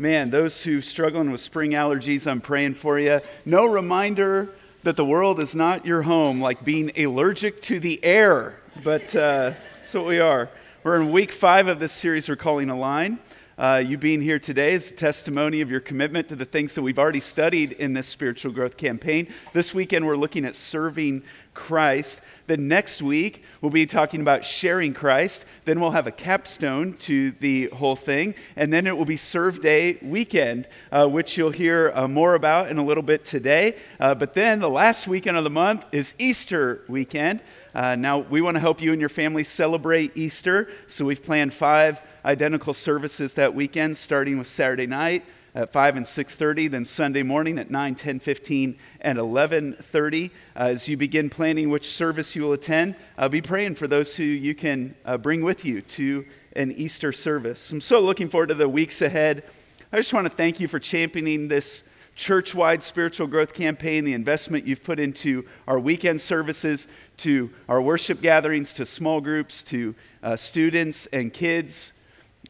Man, those who struggling with spring allergies, I'm praying for you. No reminder that the world is not your home, like being allergic to the air, but uh, that's what we are. We're in week five of this series we're calling Align. Uh, you being here today is a testimony of your commitment to the things that we've already studied in this spiritual growth campaign. This weekend, we're looking at serving Christ. Then next week, we'll be talking about sharing Christ. Then we'll have a capstone to the whole thing. And then it will be Serve Day weekend, uh, which you'll hear uh, more about in a little bit today. Uh, but then the last weekend of the month is Easter weekend. Uh, now, we want to help you and your family celebrate Easter. So we've planned five identical services that weekend, starting with Saturday night at 5 and 6.30 then sunday morning at 9 10 15 and 11.30 uh, as you begin planning which service you will attend uh, be praying for those who you can uh, bring with you to an easter service. I'm so looking forward to the weeks ahead. I just want to thank you for championing this church-wide spiritual growth campaign the investment you've put into our weekend services to our worship gatherings to small groups to uh, students and kids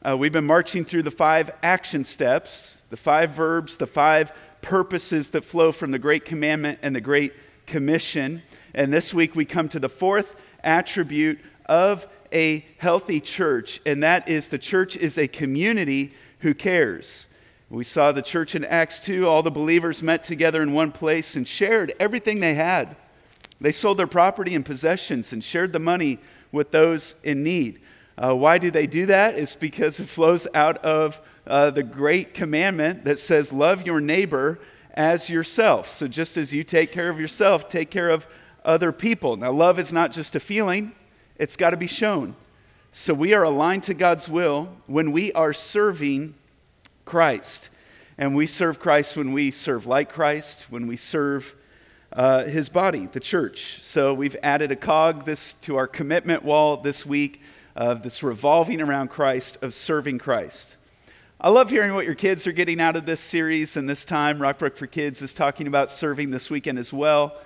uh, we've been marching through the five action steps, the five verbs, the five purposes that flow from the Great Commandment and the Great Commission. And this week we come to the fourth attribute of a healthy church, and that is the church is a community who cares. We saw the church in Acts 2, all the believers met together in one place and shared everything they had. They sold their property and possessions and shared the money with those in need. Uh, why do they do that? It's because it flows out of uh, the great commandment that says, Love your neighbor as yourself. So just as you take care of yourself, take care of other people. Now, love is not just a feeling, it's got to be shown. So we are aligned to God's will when we are serving Christ. And we serve Christ when we serve like Christ, when we serve uh, his body, the church. So we've added a cog this to our commitment wall this week of this revolving around Christ, of serving Christ. I love hearing what your kids are getting out of this series and this time. Rockbrook for Kids is talking about serving this weekend as well.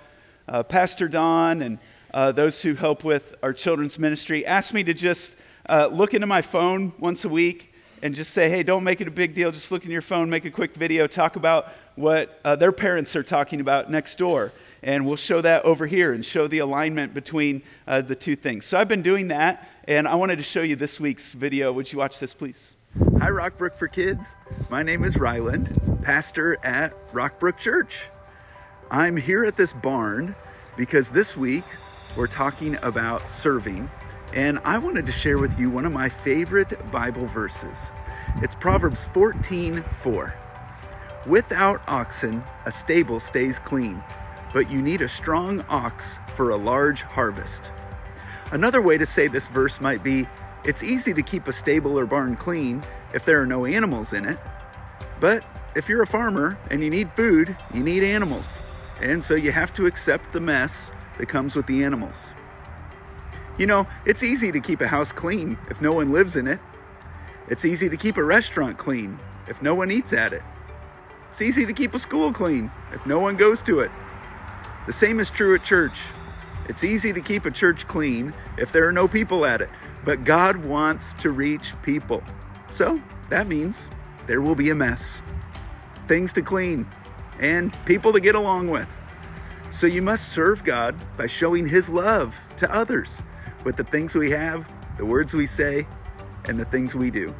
Uh, Pastor Don and uh, those who help with our children's ministry asked me to just uh, look into my phone once a week and just say, hey, don't make it a big deal. Just look in your phone, make a quick video, talk about what uh, their parents are talking about next door. And we'll show that over here and show the alignment between uh, the two things. So I've been doing that, and I wanted to show you this week's video. Would you watch this, please? Hi, Rockbrook for Kids. My name is Ryland, pastor at Rockbrook Church. I'm here at this barn because this week we're talking about serving, and I wanted to share with you one of my favorite Bible verses. It's Proverbs 14 4. Without oxen, a stable stays clean but you need a strong ox for a large harvest. Another way to say this verse might be it's easy to keep a stable or barn clean if there are no animals in it. But if you're a farmer and you need food, you need animals. And so you have to accept the mess that comes with the animals. You know, it's easy to keep a house clean if no one lives in it. It's easy to keep a restaurant clean if no one eats at it. It's easy to keep a school clean if no one goes to it. The same is true at church. It's easy to keep a church clean if there are no people at it, but God wants to reach people. So that means there will be a mess, things to clean, and people to get along with. So you must serve God by showing His love to others with the things we have, the words we say, and the things we do.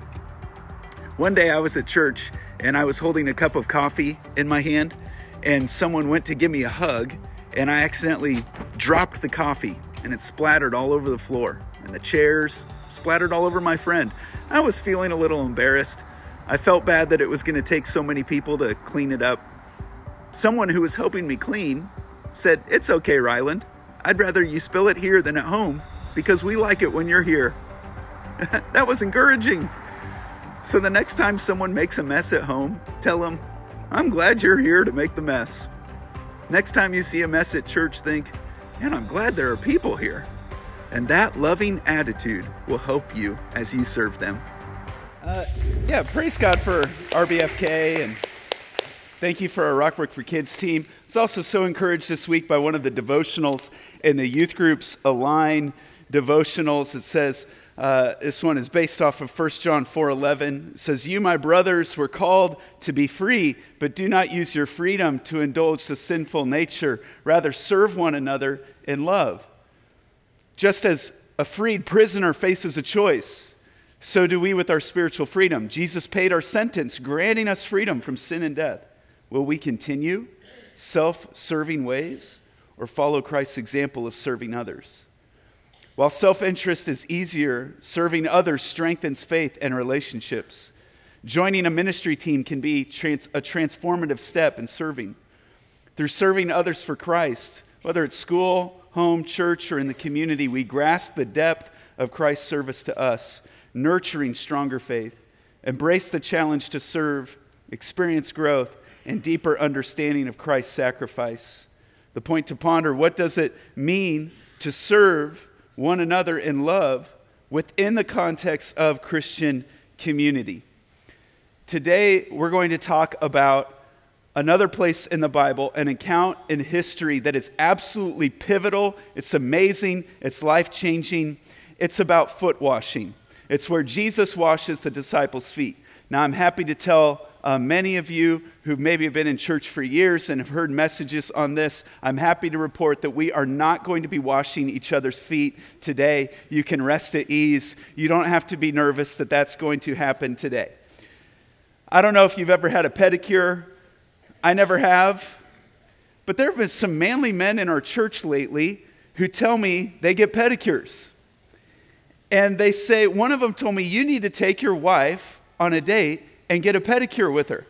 One day I was at church and I was holding a cup of coffee in my hand, and someone went to give me a hug and I accidentally dropped the coffee and it splattered all over the floor and the chairs, splattered all over my friend. I was feeling a little embarrassed. I felt bad that it was going to take so many people to clean it up. Someone who was helping me clean said, It's okay, Ryland. I'd rather you spill it here than at home because we like it when you're here. that was encouraging. So the next time someone makes a mess at home, tell them, I'm glad you're here to make the mess. Next time you see a mess at church, think, man, I'm glad there are people here. And that loving attitude will help you as you serve them. Uh, yeah, praise God for RBFK and thank you for our Rockbrook for Kids team. I was also so encouraged this week by one of the devotionals in the youth group's Align devotionals. It says, uh, this one is based off of 1 John 4:11. It says, "You, my brothers, were called to be free, but do not use your freedom to indulge the sinful nature. Rather, serve one another in love. Just as a freed prisoner faces a choice, so do we with our spiritual freedom. Jesus paid our sentence, granting us freedom from sin and death. Will we continue self-serving ways, or follow Christ's example of serving others?" While self interest is easier, serving others strengthens faith and relationships. Joining a ministry team can be trans- a transformative step in serving. Through serving others for Christ, whether it's school, home, church, or in the community, we grasp the depth of Christ's service to us, nurturing stronger faith, embrace the challenge to serve, experience growth, and deeper understanding of Christ's sacrifice. The point to ponder what does it mean to serve? One another in love within the context of Christian community. Today, we're going to talk about another place in the Bible, an account in history that is absolutely pivotal. It's amazing, it's life changing. It's about foot washing, it's where Jesus washes the disciples' feet. Now, I'm happy to tell uh, many of you who maybe have been in church for years and have heard messages on this, I'm happy to report that we are not going to be washing each other's feet today. You can rest at ease. You don't have to be nervous that that's going to happen today. I don't know if you've ever had a pedicure. I never have. But there have been some manly men in our church lately who tell me they get pedicures. And they say, one of them told me, You need to take your wife on a date and get a pedicure with her.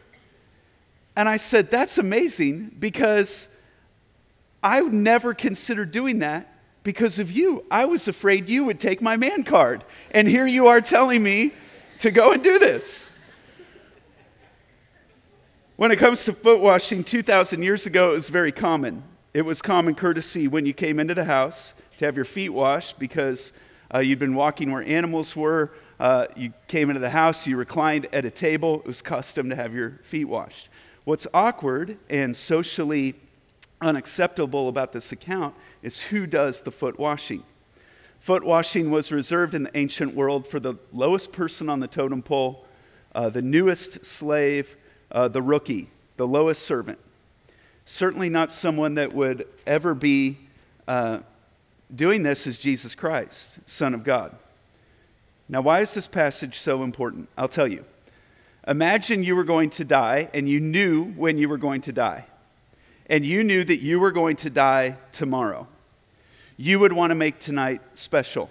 And I said, That's amazing because I would never consider doing that because of you. I was afraid you would take my man card. And here you are telling me to go and do this. When it comes to foot washing, 2,000 years ago, it was very common. It was common courtesy when you came into the house to have your feet washed because uh, you'd been walking where animals were uh, you came into the house, you reclined at a table. It was custom to have your feet washed. What's awkward and socially unacceptable about this account is who does the foot washing. Foot washing was reserved in the ancient world for the lowest person on the totem pole, uh, the newest slave, uh, the rookie, the lowest servant. Certainly not someone that would ever be uh, doing this is Jesus Christ, Son of God. Now, why is this passage so important? I'll tell you. Imagine you were going to die and you knew when you were going to die, and you knew that you were going to die tomorrow. You would want to make tonight special.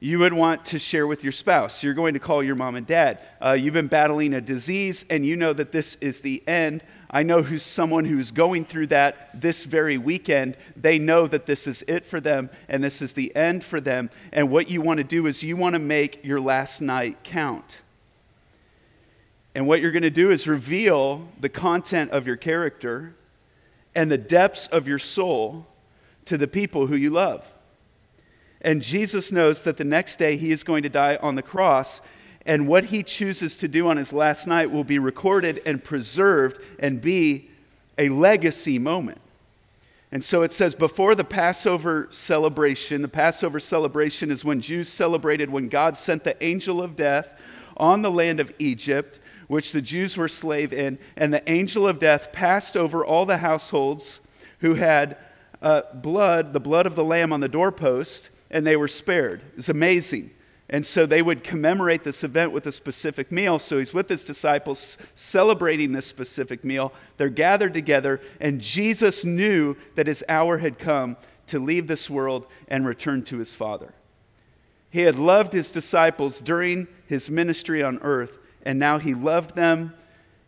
You would want to share with your spouse. You're going to call your mom and dad. Uh, you've been battling a disease, and you know that this is the end I know who's someone who's going through that this very weekend. They know that this is it for them and this is the end for them. And what you want to do is you want to make your last night count. And what you're going to do is reveal the content of your character and the depths of your soul to the people who you love. And Jesus knows that the next day he is going to die on the cross, and what he chooses to do on his last night will be recorded and preserved and be a legacy moment. And so it says before the Passover celebration, the Passover celebration is when Jews celebrated when God sent the angel of death on the land of Egypt, which the Jews were slave in, and the angel of death passed over all the households who had uh, blood, the blood of the lamb on the doorpost, and they were spared. It's amazing. And so they would commemorate this event with a specific meal. So he's with his disciples celebrating this specific meal. They're gathered together, and Jesus knew that his hour had come to leave this world and return to his Father. He had loved his disciples during his ministry on earth, and now he loved them.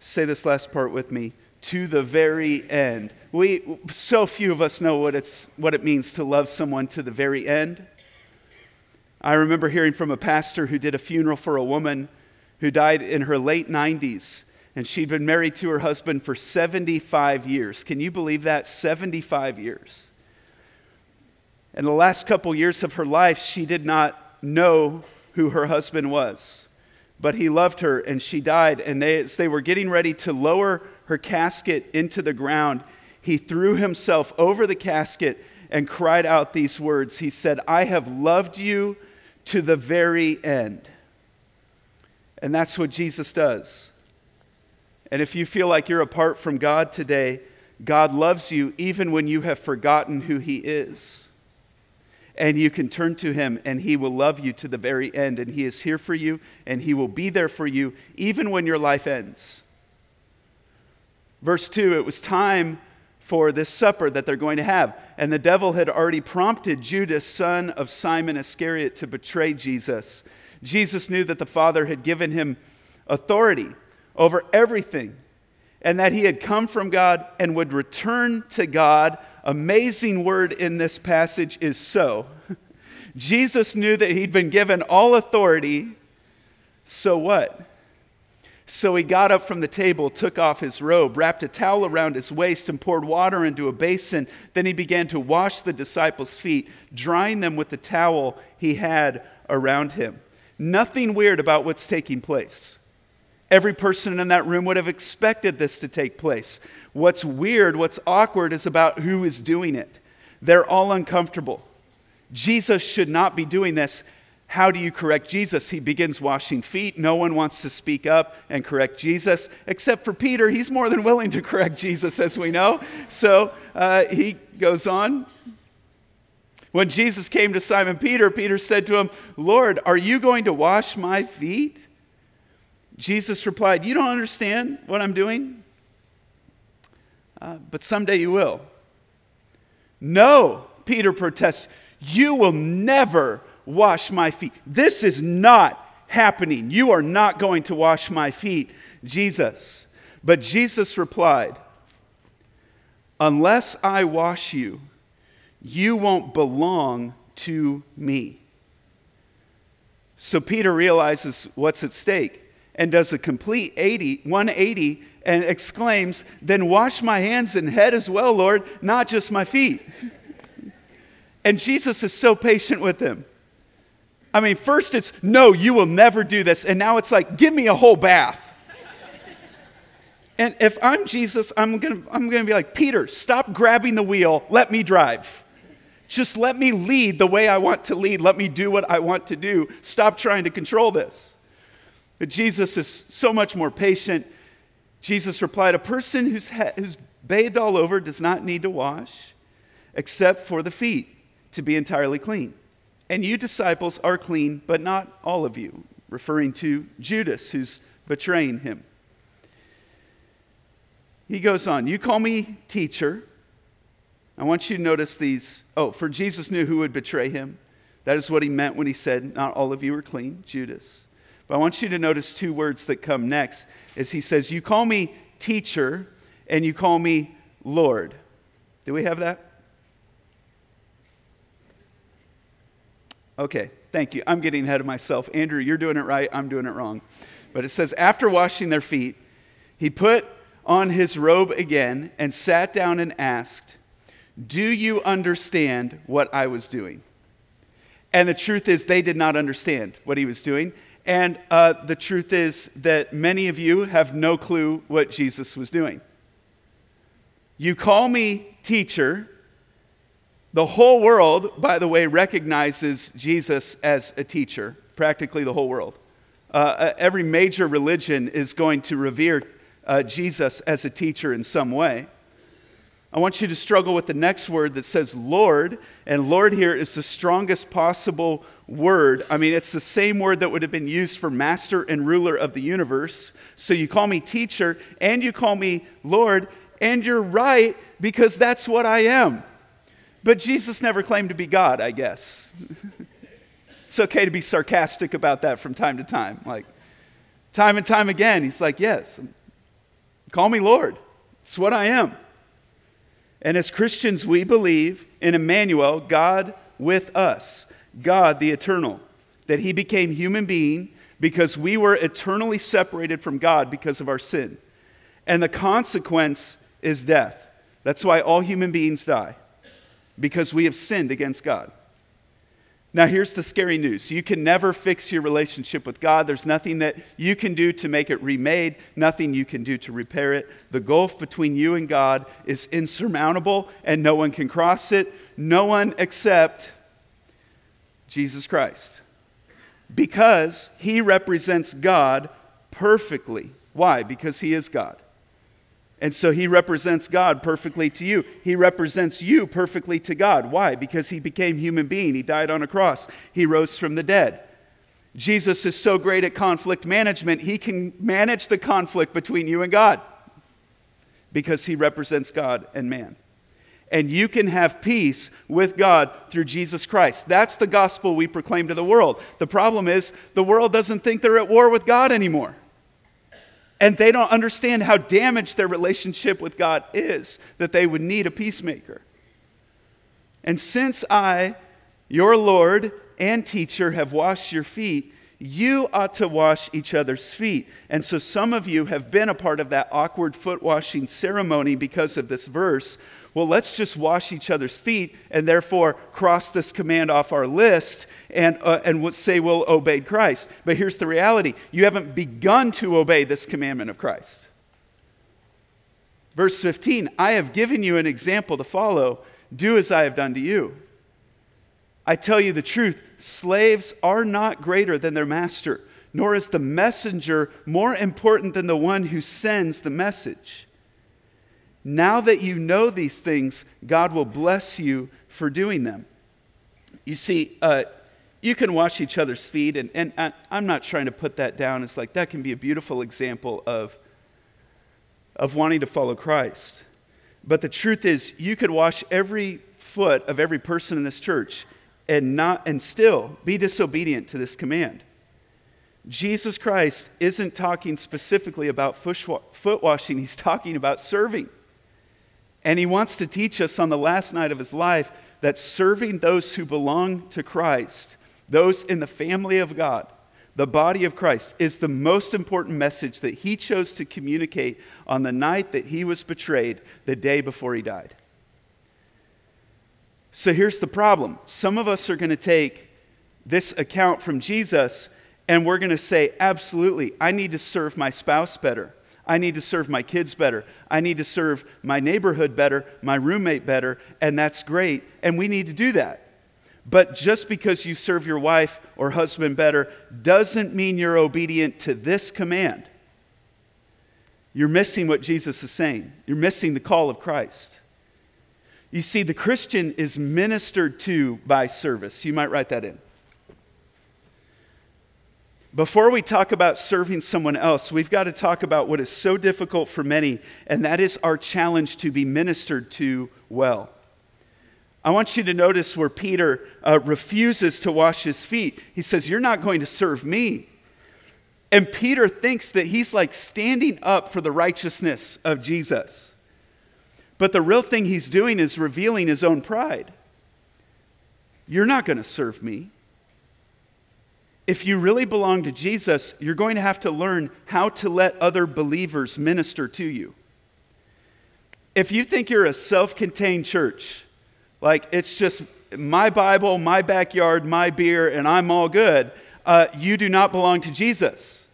Say this last part with me to the very end. We, so few of us know what, it's, what it means to love someone to the very end. I remember hearing from a pastor who did a funeral for a woman who died in her late 90s. And she'd been married to her husband for 75 years. Can you believe that? 75 years. In the last couple years of her life, she did not know who her husband was. But he loved her, and she died. And they, as they were getting ready to lower her casket into the ground, he threw himself over the casket and cried out these words. He said, I have loved you to the very end. And that's what Jesus does. And if you feel like you're apart from God today, God loves you even when you have forgotten who He is and you can turn to him and he will love you to the very end and he is here for you and he will be there for you even when your life ends verse 2 it was time for this supper that they're going to have and the devil had already prompted judas son of simon iscariot to betray jesus jesus knew that the father had given him authority over everything and that he had come from god and would return to god amazing word in this passage is so. Jesus knew that he'd been given all authority. So what? So he got up from the table, took off his robe, wrapped a towel around his waist, and poured water into a basin. Then he began to wash the disciples' feet, drying them with the towel he had around him. Nothing weird about what's taking place. Every person in that room would have expected this to take place. What's weird, what's awkward is about who is doing it. They're all uncomfortable. Jesus should not be doing this. How do you correct Jesus? He begins washing feet. No one wants to speak up and correct Jesus, except for Peter. He's more than willing to correct Jesus, as we know. So uh, he goes on. When Jesus came to Simon Peter, Peter said to him, Lord, are you going to wash my feet? Jesus replied, You don't understand what I'm doing? Uh, but someday you will. No, Peter protests, you will never wash my feet. This is not happening. You are not going to wash my feet, Jesus. But Jesus replied, Unless I wash you, you won't belong to me. So Peter realizes what's at stake and does a complete 80, 180 and exclaims, Then wash my hands and head as well, Lord, not just my feet. And Jesus is so patient with him. I mean, first it's, No, you will never do this. And now it's like, Give me a whole bath. And if I'm Jesus, I'm gonna, I'm gonna be like, Peter, stop grabbing the wheel, let me drive. Just let me lead the way I want to lead. Let me do what I want to do. Stop trying to control this. But Jesus is so much more patient Jesus replied, A person who's, ha- who's bathed all over does not need to wash except for the feet to be entirely clean. And you disciples are clean, but not all of you, referring to Judas who's betraying him. He goes on, You call me teacher. I want you to notice these. Oh, for Jesus knew who would betray him. That is what he meant when he said, Not all of you are clean, Judas. But I want you to notice two words that come next as he says, You call me teacher and you call me Lord. Do we have that? Okay, thank you. I'm getting ahead of myself. Andrew, you're doing it right. I'm doing it wrong. But it says, After washing their feet, he put on his robe again and sat down and asked, Do you understand what I was doing? And the truth is, they did not understand what he was doing. And uh, the truth is that many of you have no clue what Jesus was doing. You call me teacher. The whole world, by the way, recognizes Jesus as a teacher, practically the whole world. Uh, uh every major religion is going to revere uh, Jesus as a teacher in some way. I want you to struggle with the next word that says Lord. And Lord here is the strongest possible word. I mean, it's the same word that would have been used for master and ruler of the universe. So you call me teacher and you call me Lord, and you're right because that's what I am. But Jesus never claimed to be God, I guess. it's okay to be sarcastic about that from time to time. Like, time and time again, he's like, Yes, call me Lord. It's what I am. And as Christians, we believe in Emmanuel, God with us, God the eternal, that he became human being because we were eternally separated from God because of our sin. And the consequence is death. That's why all human beings die, because we have sinned against God. Now, here's the scary news you can never fix your relationship with God. There's nothing that you can do to make it remade, nothing you can do to repair it. The gulf between you and God is insurmountable, and no one can cross it. No one except Jesus Christ. Because he represents God perfectly. Why? Because he is God. And so he represents God perfectly to you. He represents you perfectly to God. Why? Because he became human being. He died on a cross. He rose from the dead. Jesus is so great at conflict management, he can manage the conflict between you and God because he represents God and man. And you can have peace with God through Jesus Christ. That's the gospel we proclaim to the world. The problem is, the world doesn't think they're at war with God anymore. And they don't understand how damaged their relationship with God is, that they would need a peacemaker. And since I, your Lord and teacher, have washed your feet, you ought to wash each other's feet. And so some of you have been a part of that awkward foot washing ceremony because of this verse. Well, let's just wash each other's feet and therefore cross this command off our list and, uh, and say we'll obey Christ. But here's the reality you haven't begun to obey this commandment of Christ. Verse 15 I have given you an example to follow. Do as I have done to you. I tell you the truth slaves are not greater than their master, nor is the messenger more important than the one who sends the message. Now that you know these things, God will bless you for doing them. You see, uh, you can wash each other's feet, and, and I'm not trying to put that down. It's like that can be a beautiful example of, of wanting to follow Christ. But the truth is, you could wash every foot of every person in this church and not and still be disobedient to this command. Jesus Christ isn't talking specifically about foot washing, he's talking about serving. And he wants to teach us on the last night of his life that serving those who belong to Christ, those in the family of God, the body of Christ, is the most important message that he chose to communicate on the night that he was betrayed, the day before he died. So here's the problem some of us are going to take this account from Jesus and we're going to say, absolutely, I need to serve my spouse better. I need to serve my kids better. I need to serve my neighborhood better, my roommate better, and that's great. And we need to do that. But just because you serve your wife or husband better doesn't mean you're obedient to this command. You're missing what Jesus is saying. You're missing the call of Christ. You see, the Christian is ministered to by service. You might write that in. Before we talk about serving someone else, we've got to talk about what is so difficult for many, and that is our challenge to be ministered to well. I want you to notice where Peter uh, refuses to wash his feet. He says, You're not going to serve me. And Peter thinks that he's like standing up for the righteousness of Jesus. But the real thing he's doing is revealing his own pride. You're not going to serve me. If you really belong to Jesus, you're going to have to learn how to let other believers minister to you. If you think you're a self contained church, like it's just my Bible, my backyard, my beer, and I'm all good, uh, you do not belong to Jesus.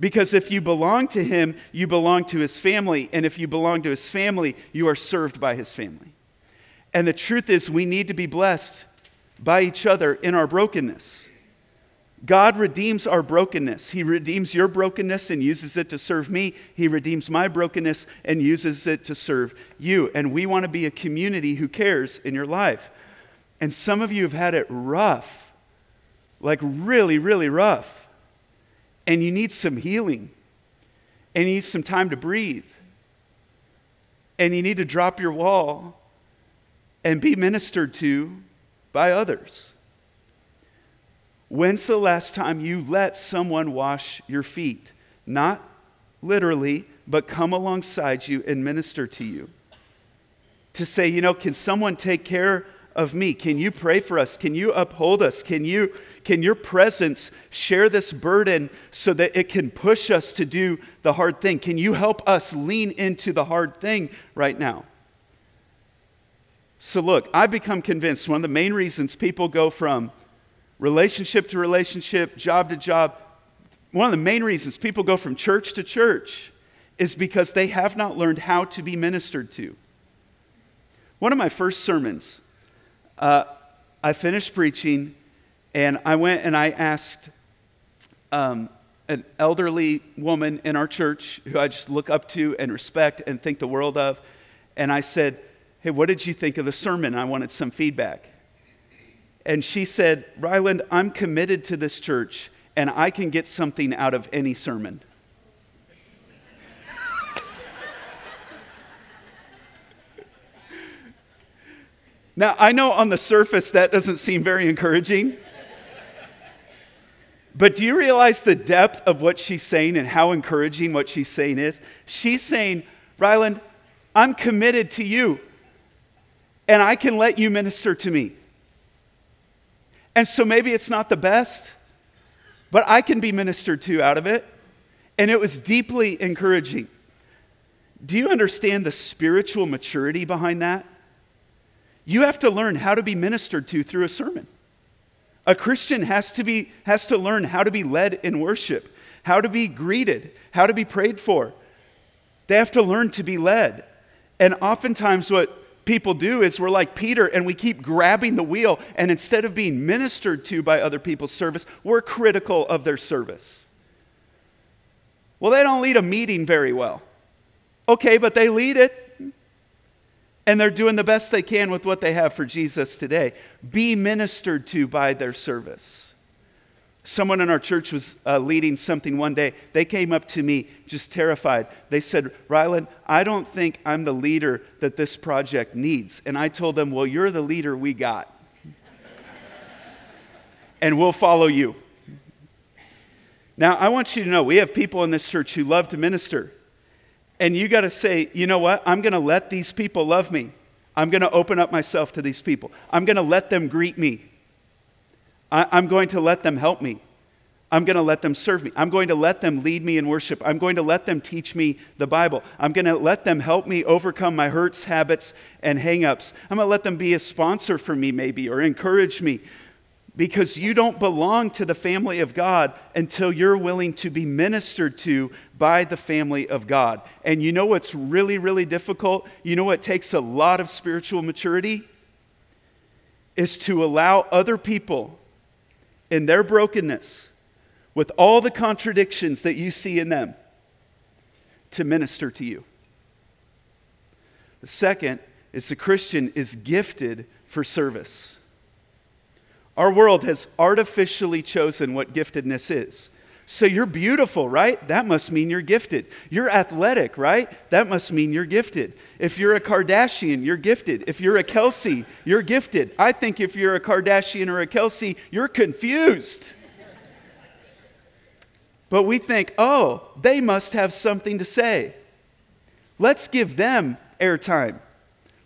Because if you belong to him, you belong to his family. And if you belong to his family, you are served by his family. And the truth is, we need to be blessed by each other in our brokenness. God redeems our brokenness. He redeems your brokenness and uses it to serve me. He redeems my brokenness and uses it to serve you. And we want to be a community who cares in your life. And some of you have had it rough, like really, really rough and you need some healing, and you need some time to breathe, and you need to drop your wall and be ministered to by others. When's the last time you let someone wash your feet? Not literally, but come alongside you and minister to you. To say, you know, can someone take care of me? Can you pray for us? Can you uphold us? Can you can your presence share this burden so that it can push us to do the hard thing? Can you help us lean into the hard thing right now? So look, I've become convinced one of the main reasons people go from relationship to relationship, job to job, one of the main reasons people go from church to church is because they have not learned how to be ministered to. One of my first sermons, uh, I finished preaching and I went and I asked um, an elderly woman in our church who I just look up to and respect and think the world of. And I said, Hey, what did you think of the sermon? I wanted some feedback. And she said, Ryland, I'm committed to this church and I can get something out of any sermon. now, I know on the surface that doesn't seem very encouraging. But do you realize the depth of what she's saying and how encouraging what she's saying is? She's saying, Ryland, I'm committed to you, and I can let you minister to me. And so maybe it's not the best, but I can be ministered to out of it. And it was deeply encouraging. Do you understand the spiritual maturity behind that? You have to learn how to be ministered to through a sermon. A Christian has to, be, has to learn how to be led in worship, how to be greeted, how to be prayed for. They have to learn to be led. And oftentimes, what people do is we're like Peter and we keep grabbing the wheel, and instead of being ministered to by other people's service, we're critical of their service. Well, they don't lead a meeting very well. Okay, but they lead it and they're doing the best they can with what they have for Jesus today. Be ministered to by their service. Someone in our church was uh, leading something one day. They came up to me just terrified. They said, Ryland, I don't think I'm the leader that this project needs. And I told them, Well, you're the leader we got. and we'll follow you. Now, I want you to know we have people in this church who love to minister. And you got to say, you know what? I'm going to let these people love me. I'm going to open up myself to these people. I'm going to let them greet me. I, am going to let them help me. I'm going to let them serve me. I'm going to let them lead me in worship. I'm going to let them teach me the Bible. I'm going to let them help me overcome my hurts, habits, and hangups. I'm going to let them be a sponsor for me, maybe, or encourage me because you don't belong to the family of God until you're willing to be ministered to by the family of God. And you know what's really, really difficult? You know what takes a lot of spiritual maturity? Is to allow other people in their brokenness, with all the contradictions that you see in them, to minister to you. The second is the Christian is gifted for service. Our world has artificially chosen what giftedness is. So you're beautiful, right? That must mean you're gifted. You're athletic, right? That must mean you're gifted. If you're a Kardashian, you're gifted. If you're a Kelce, you're gifted. I think if you're a Kardashian or a Kelce, you're confused. But we think, oh, they must have something to say. Let's give them airtime.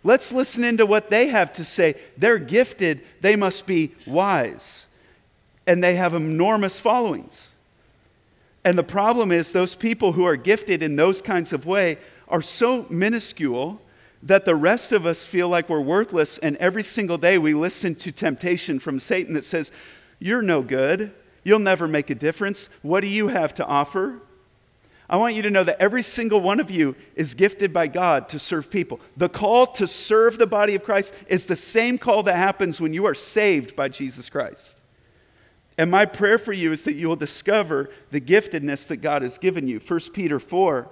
Let's listen into what they have to say. They're gifted, they must be wise. And they have enormous followings. And the problem is, those people who are gifted in those kinds of way are so minuscule that the rest of us feel like we're worthless. And every single day we listen to temptation from Satan that says, You're no good. You'll never make a difference. What do you have to offer? I want you to know that every single one of you is gifted by God to serve people. The call to serve the body of Christ is the same call that happens when you are saved by Jesus Christ. And my prayer for you is that you will discover the giftedness that God has given you. 1 Peter 4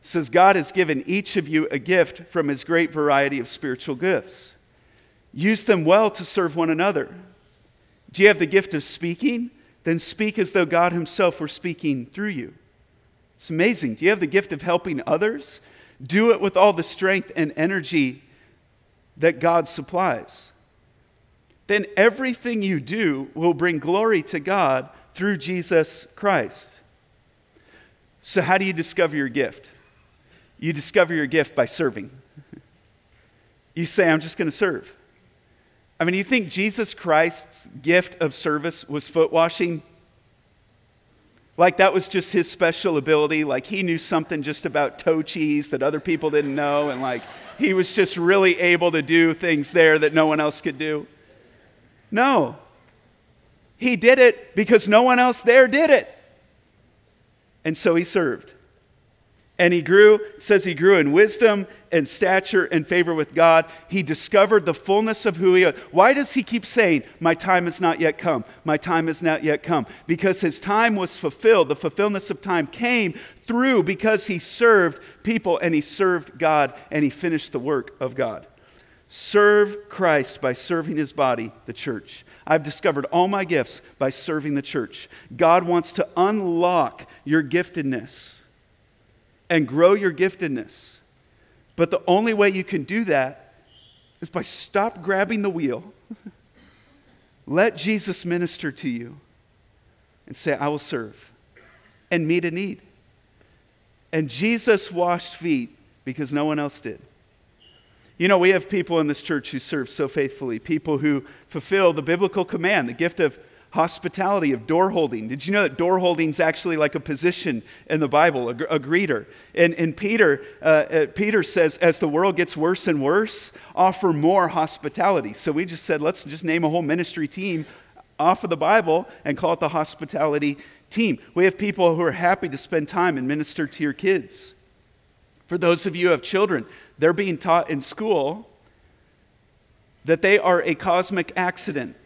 says, God has given each of you a gift from his great variety of spiritual gifts. Use them well to serve one another. Do you have the gift of speaking? Then speak as though God himself were speaking through you. It's amazing. Do you have the gift of helping others? Do it with all the strength and energy that God supplies. Then everything you do will bring glory to God through Jesus Christ. So, how do you discover your gift? You discover your gift by serving. You say, I'm just going to serve. I mean, you think Jesus Christ's gift of service was foot washing? Like that was just his special ability. Like he knew something just about toe cheese that other people didn't know. And like he was just really able to do things there that no one else could do. No. He did it because no one else there did it. And so he served. And he grew, says he grew in wisdom and stature and favor with God. He discovered the fullness of who he is. Why does he keep saying, My time has not yet come? My time has not yet come? Because his time was fulfilled. The fulfillment of time came through because he served people and he served God and he finished the work of God. Serve Christ by serving his body, the church. I've discovered all my gifts by serving the church. God wants to unlock your giftedness and grow your giftedness. But the only way you can do that is by stop grabbing the wheel. Let Jesus minister to you and say, I will serve and meet a need. And Jesus washed feet because no one else did. You know, we have people in this church who serve so faithfully, people who fulfill the biblical command, the gift of hospitality, of door holding. Did you know that door holding is actually like a position in the Bible, a, a greeter? And, and Peter, uh, uh, Peter says, as the world gets worse and worse, offer more hospitality. So we just said, let's just name a whole ministry team off of the Bible and call it the hospitality team. We have people who are happy to spend time and minister to your kids. For those of you who have children, they're being taught in school that they are a cosmic accident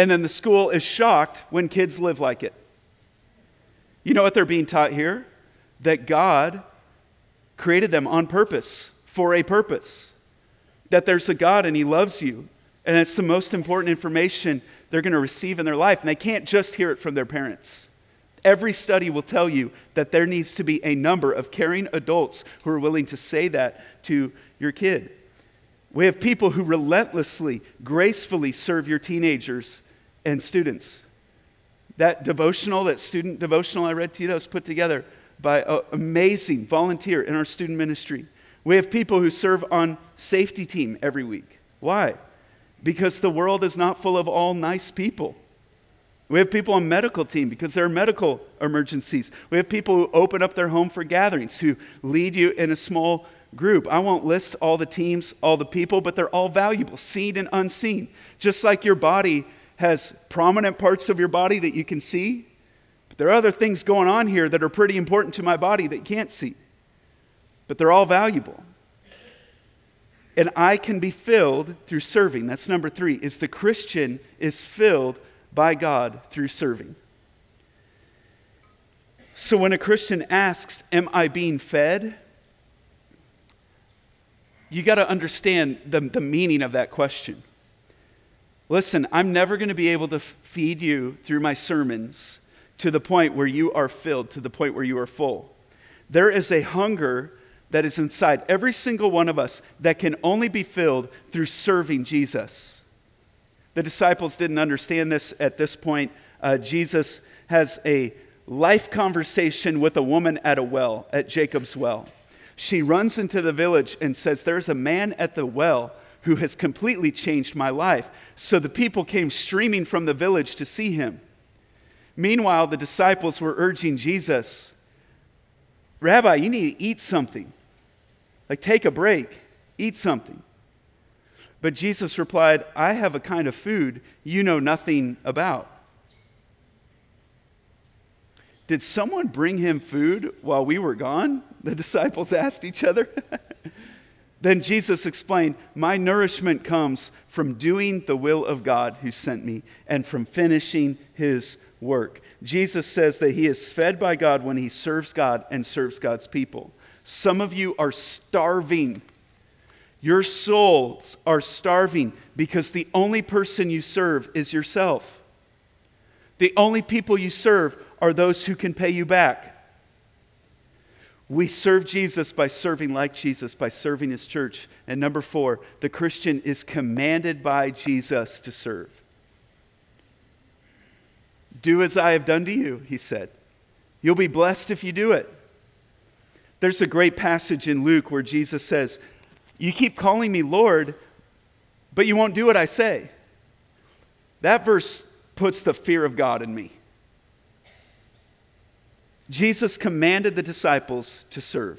and then the school is shocked when kids live like it. You know what they're being taught here? That God created them on purpose, for a purpose. That there's a God and He loves you. And it's the most important information they're going to receive in their life. And they can't just hear it from their parents. Every study will tell you that there needs to be a number of caring adults who are willing to say that to your kid. We have people who relentlessly, gracefully serve your teenagers and students. That devotional, that student devotional I read to you, that was put together by an amazing volunteer in our student ministry. We have people who serve on safety team every week. Why? Because the world is not full of all nice people. We have people on medical team because there are medical emergencies. We have people who open up their home for gatherings, who lead you in a small group. I won't list all the teams, all the people, but they're all valuable, seen and unseen. Just like your body has prominent parts of your body that you can see, but there are other things going on here that are pretty important to my body that you can't see. But they're all valuable. And I can be filled through serving. That's number three, is the Christian is filled by God through serving. So when a Christian asks, Am I being fed? you got to understand the, the meaning of that question. Listen, I'm never going to be able to feed you through my sermons to the point where you are filled, to the point where you are full. There is a hunger that is inside every single one of us that can only be filled through serving Jesus. The disciples didn't understand this at this point. Uh, Jesus has a life conversation with a woman at a well, at Jacob's well she runs into the village and says, There's a man at the well who has completely changed my life. So the people came streaming from the village to see him. Meanwhile, the disciples were urging Jesus, Rabbi, you need to eat something. Like, take a break, eat something. But Jesus replied, I have a kind of food you know nothing about. Did someone bring him food while we were gone? The disciples asked each other. then Jesus explained, My nourishment comes from doing the will of God who sent me and from finishing his work. Jesus says that he is fed by God when he serves God and serves God's people. Some of you are starving. Your souls are starving because the only person you serve is yourself. The only people you serve are those who can pay you back. We serve Jesus by serving like Jesus, by serving his church. And number four, the Christian is commanded by Jesus to serve. Do as I have done to you, he said. You'll be blessed if you do it. There's a great passage in Luke where Jesus says, You keep calling me Lord, but you won't do what I say. That verse puts the fear of God in me. Jesus commanded the disciples to serve.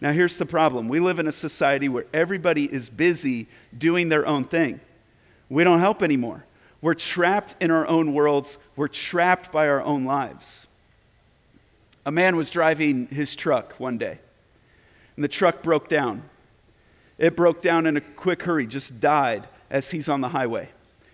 Now, here's the problem we live in a society where everybody is busy doing their own thing. We don't help anymore. We're trapped in our own worlds, we're trapped by our own lives. A man was driving his truck one day, and the truck broke down. It broke down in a quick hurry, just died as he's on the highway.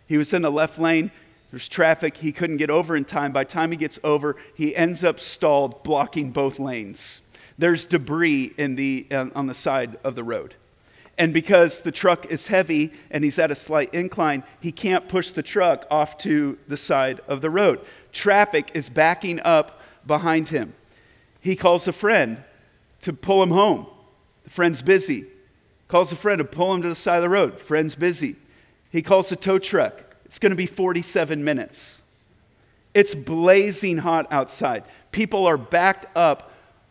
He was in the left lane. There's traffic. He couldn't get over in time. By the time he gets over, he ends up stalled, blocking both lanes. There's debris in the, uh, on the side of the road. And because the truck is heavy and he's at a slight incline, he can't push the truck off to the side of the road. Traffic is backing up behind him. He calls a friend to pull him home. The friend's busy. Calls a friend to pull him to the side of the road. Friend's busy. He calls a tow truck. It's going to be 47 minutes. It's blazing hot outside. People are backed up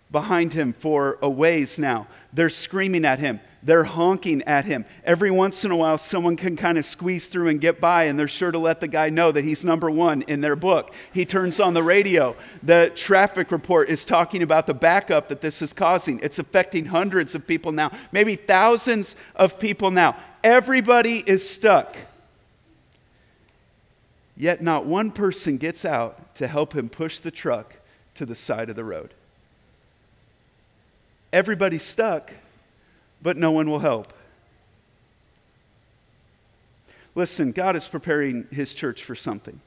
behind him for a ways now. They're screaming at him. They're honking at him. Every once in a while, someone can kind of squeeze through and get by, and they're sure to let the guy know that he's number one in their book. He turns on the radio. The traffic report is talking about the backup that this is causing. It's affecting hundreds of people now, maybe thousands of people now. Everybody is stuck. Yet not one person gets out to help him push the truck to the side of the road. Everybody's stuck but no one will help. Listen, God is preparing his church for something.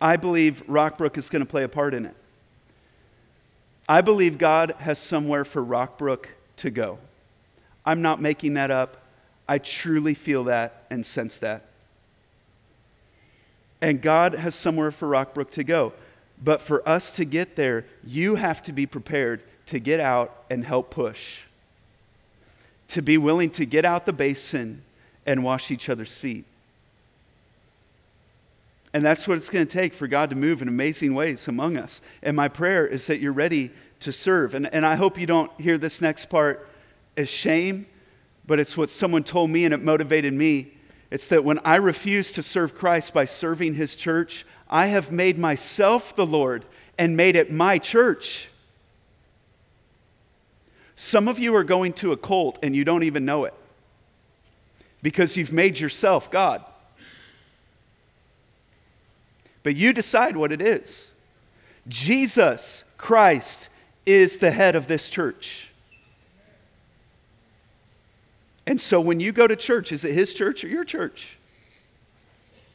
I believe Rockbrook is going to play a part in it. I believe God has somewhere for Rockbrook to go. I'm not making that up. I truly feel that and sense that. And God has somewhere for Rockbrook to go. But for us to get there, you have to be prepared to get out and help push to be willing to get out the basin and wash each other's feet. And that's what it's going to take for God to move in amazing ways among us. And my prayer is that you're ready to serve. And, and I hope you don't hear this next part as shame, but it's what someone told me and it motivated me. It's that when I refuse to serve Christ by serving his church, I have made myself the Lord and made it my church. Some of you are going to a cult and you don't even know it because you've made yourself God. But you decide what it is. Jesus Christ is the head of this church. And so when you go to church, is it his church or your church?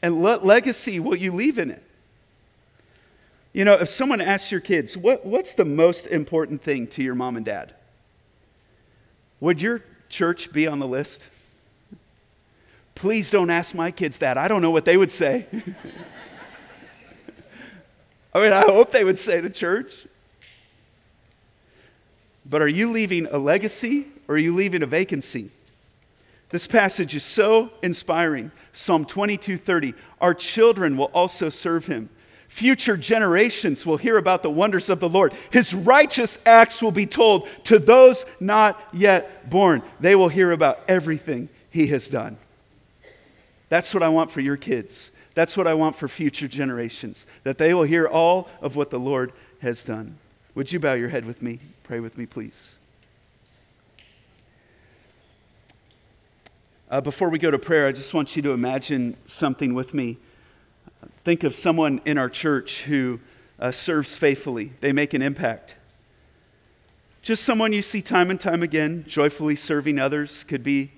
And what legacy will you leave in it? You know, if someone asks your kids, what, what's the most important thing to your mom and dad? Would your church be on the list? Please don't ask my kids that. I don't know what they would say. I mean, I hope they would say the church. But are you leaving a legacy or are you leaving a vacancy? This passage is so inspiring. Psalm 22:30. Our children will also serve him. Future generations will hear about the wonders of the Lord. His righteous acts will be told to those not yet born. They will hear about everything he has done. That's what I want for your kids. That's what I want for future generations, that they will hear all of what the Lord has done. Would you bow your head with me? Pray with me, please. Uh, before we go to prayer, I just want you to imagine something with me. Think of someone in our church who uh, serves faithfully, they make an impact. Just someone you see time and time again, joyfully serving others, could be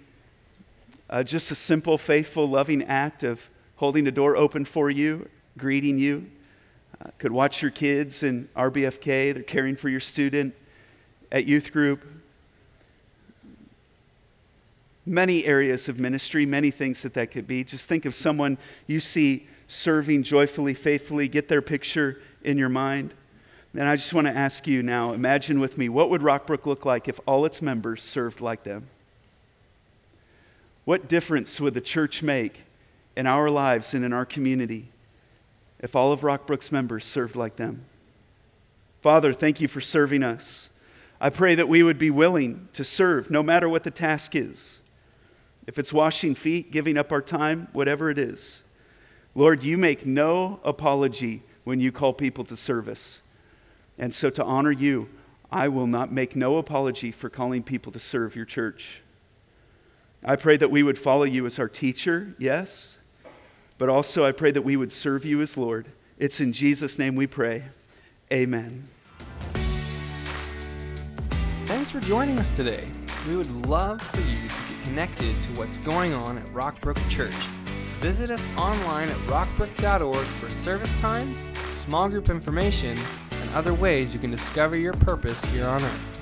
uh, just a simple, faithful, loving act of holding the door open for you, greeting you. Uh, could watch your kids in RBFK, they're caring for your student at youth group. Many areas of ministry, many things that that could be. Just think of someone you see serving joyfully, faithfully, get their picture in your mind. And I just want to ask you now imagine with me what would Rockbrook look like if all its members served like them? What difference would the church make in our lives and in our community if all of Rockbrook's members served like them? Father, thank you for serving us. I pray that we would be willing to serve no matter what the task is. If it's washing feet, giving up our time, whatever it is. Lord, you make no apology when you call people to service. And so, to honor you, I will not make no apology for calling people to serve your church. I pray that we would follow you as our teacher, yes, but also I pray that we would serve you as Lord. It's in Jesus' name we pray. Amen. Thanks for joining us today. We would love for you to get connected to what's going on at Rockbrook Church. Visit us online at rockbrook.org for service times, small group information, and other ways you can discover your purpose here on earth.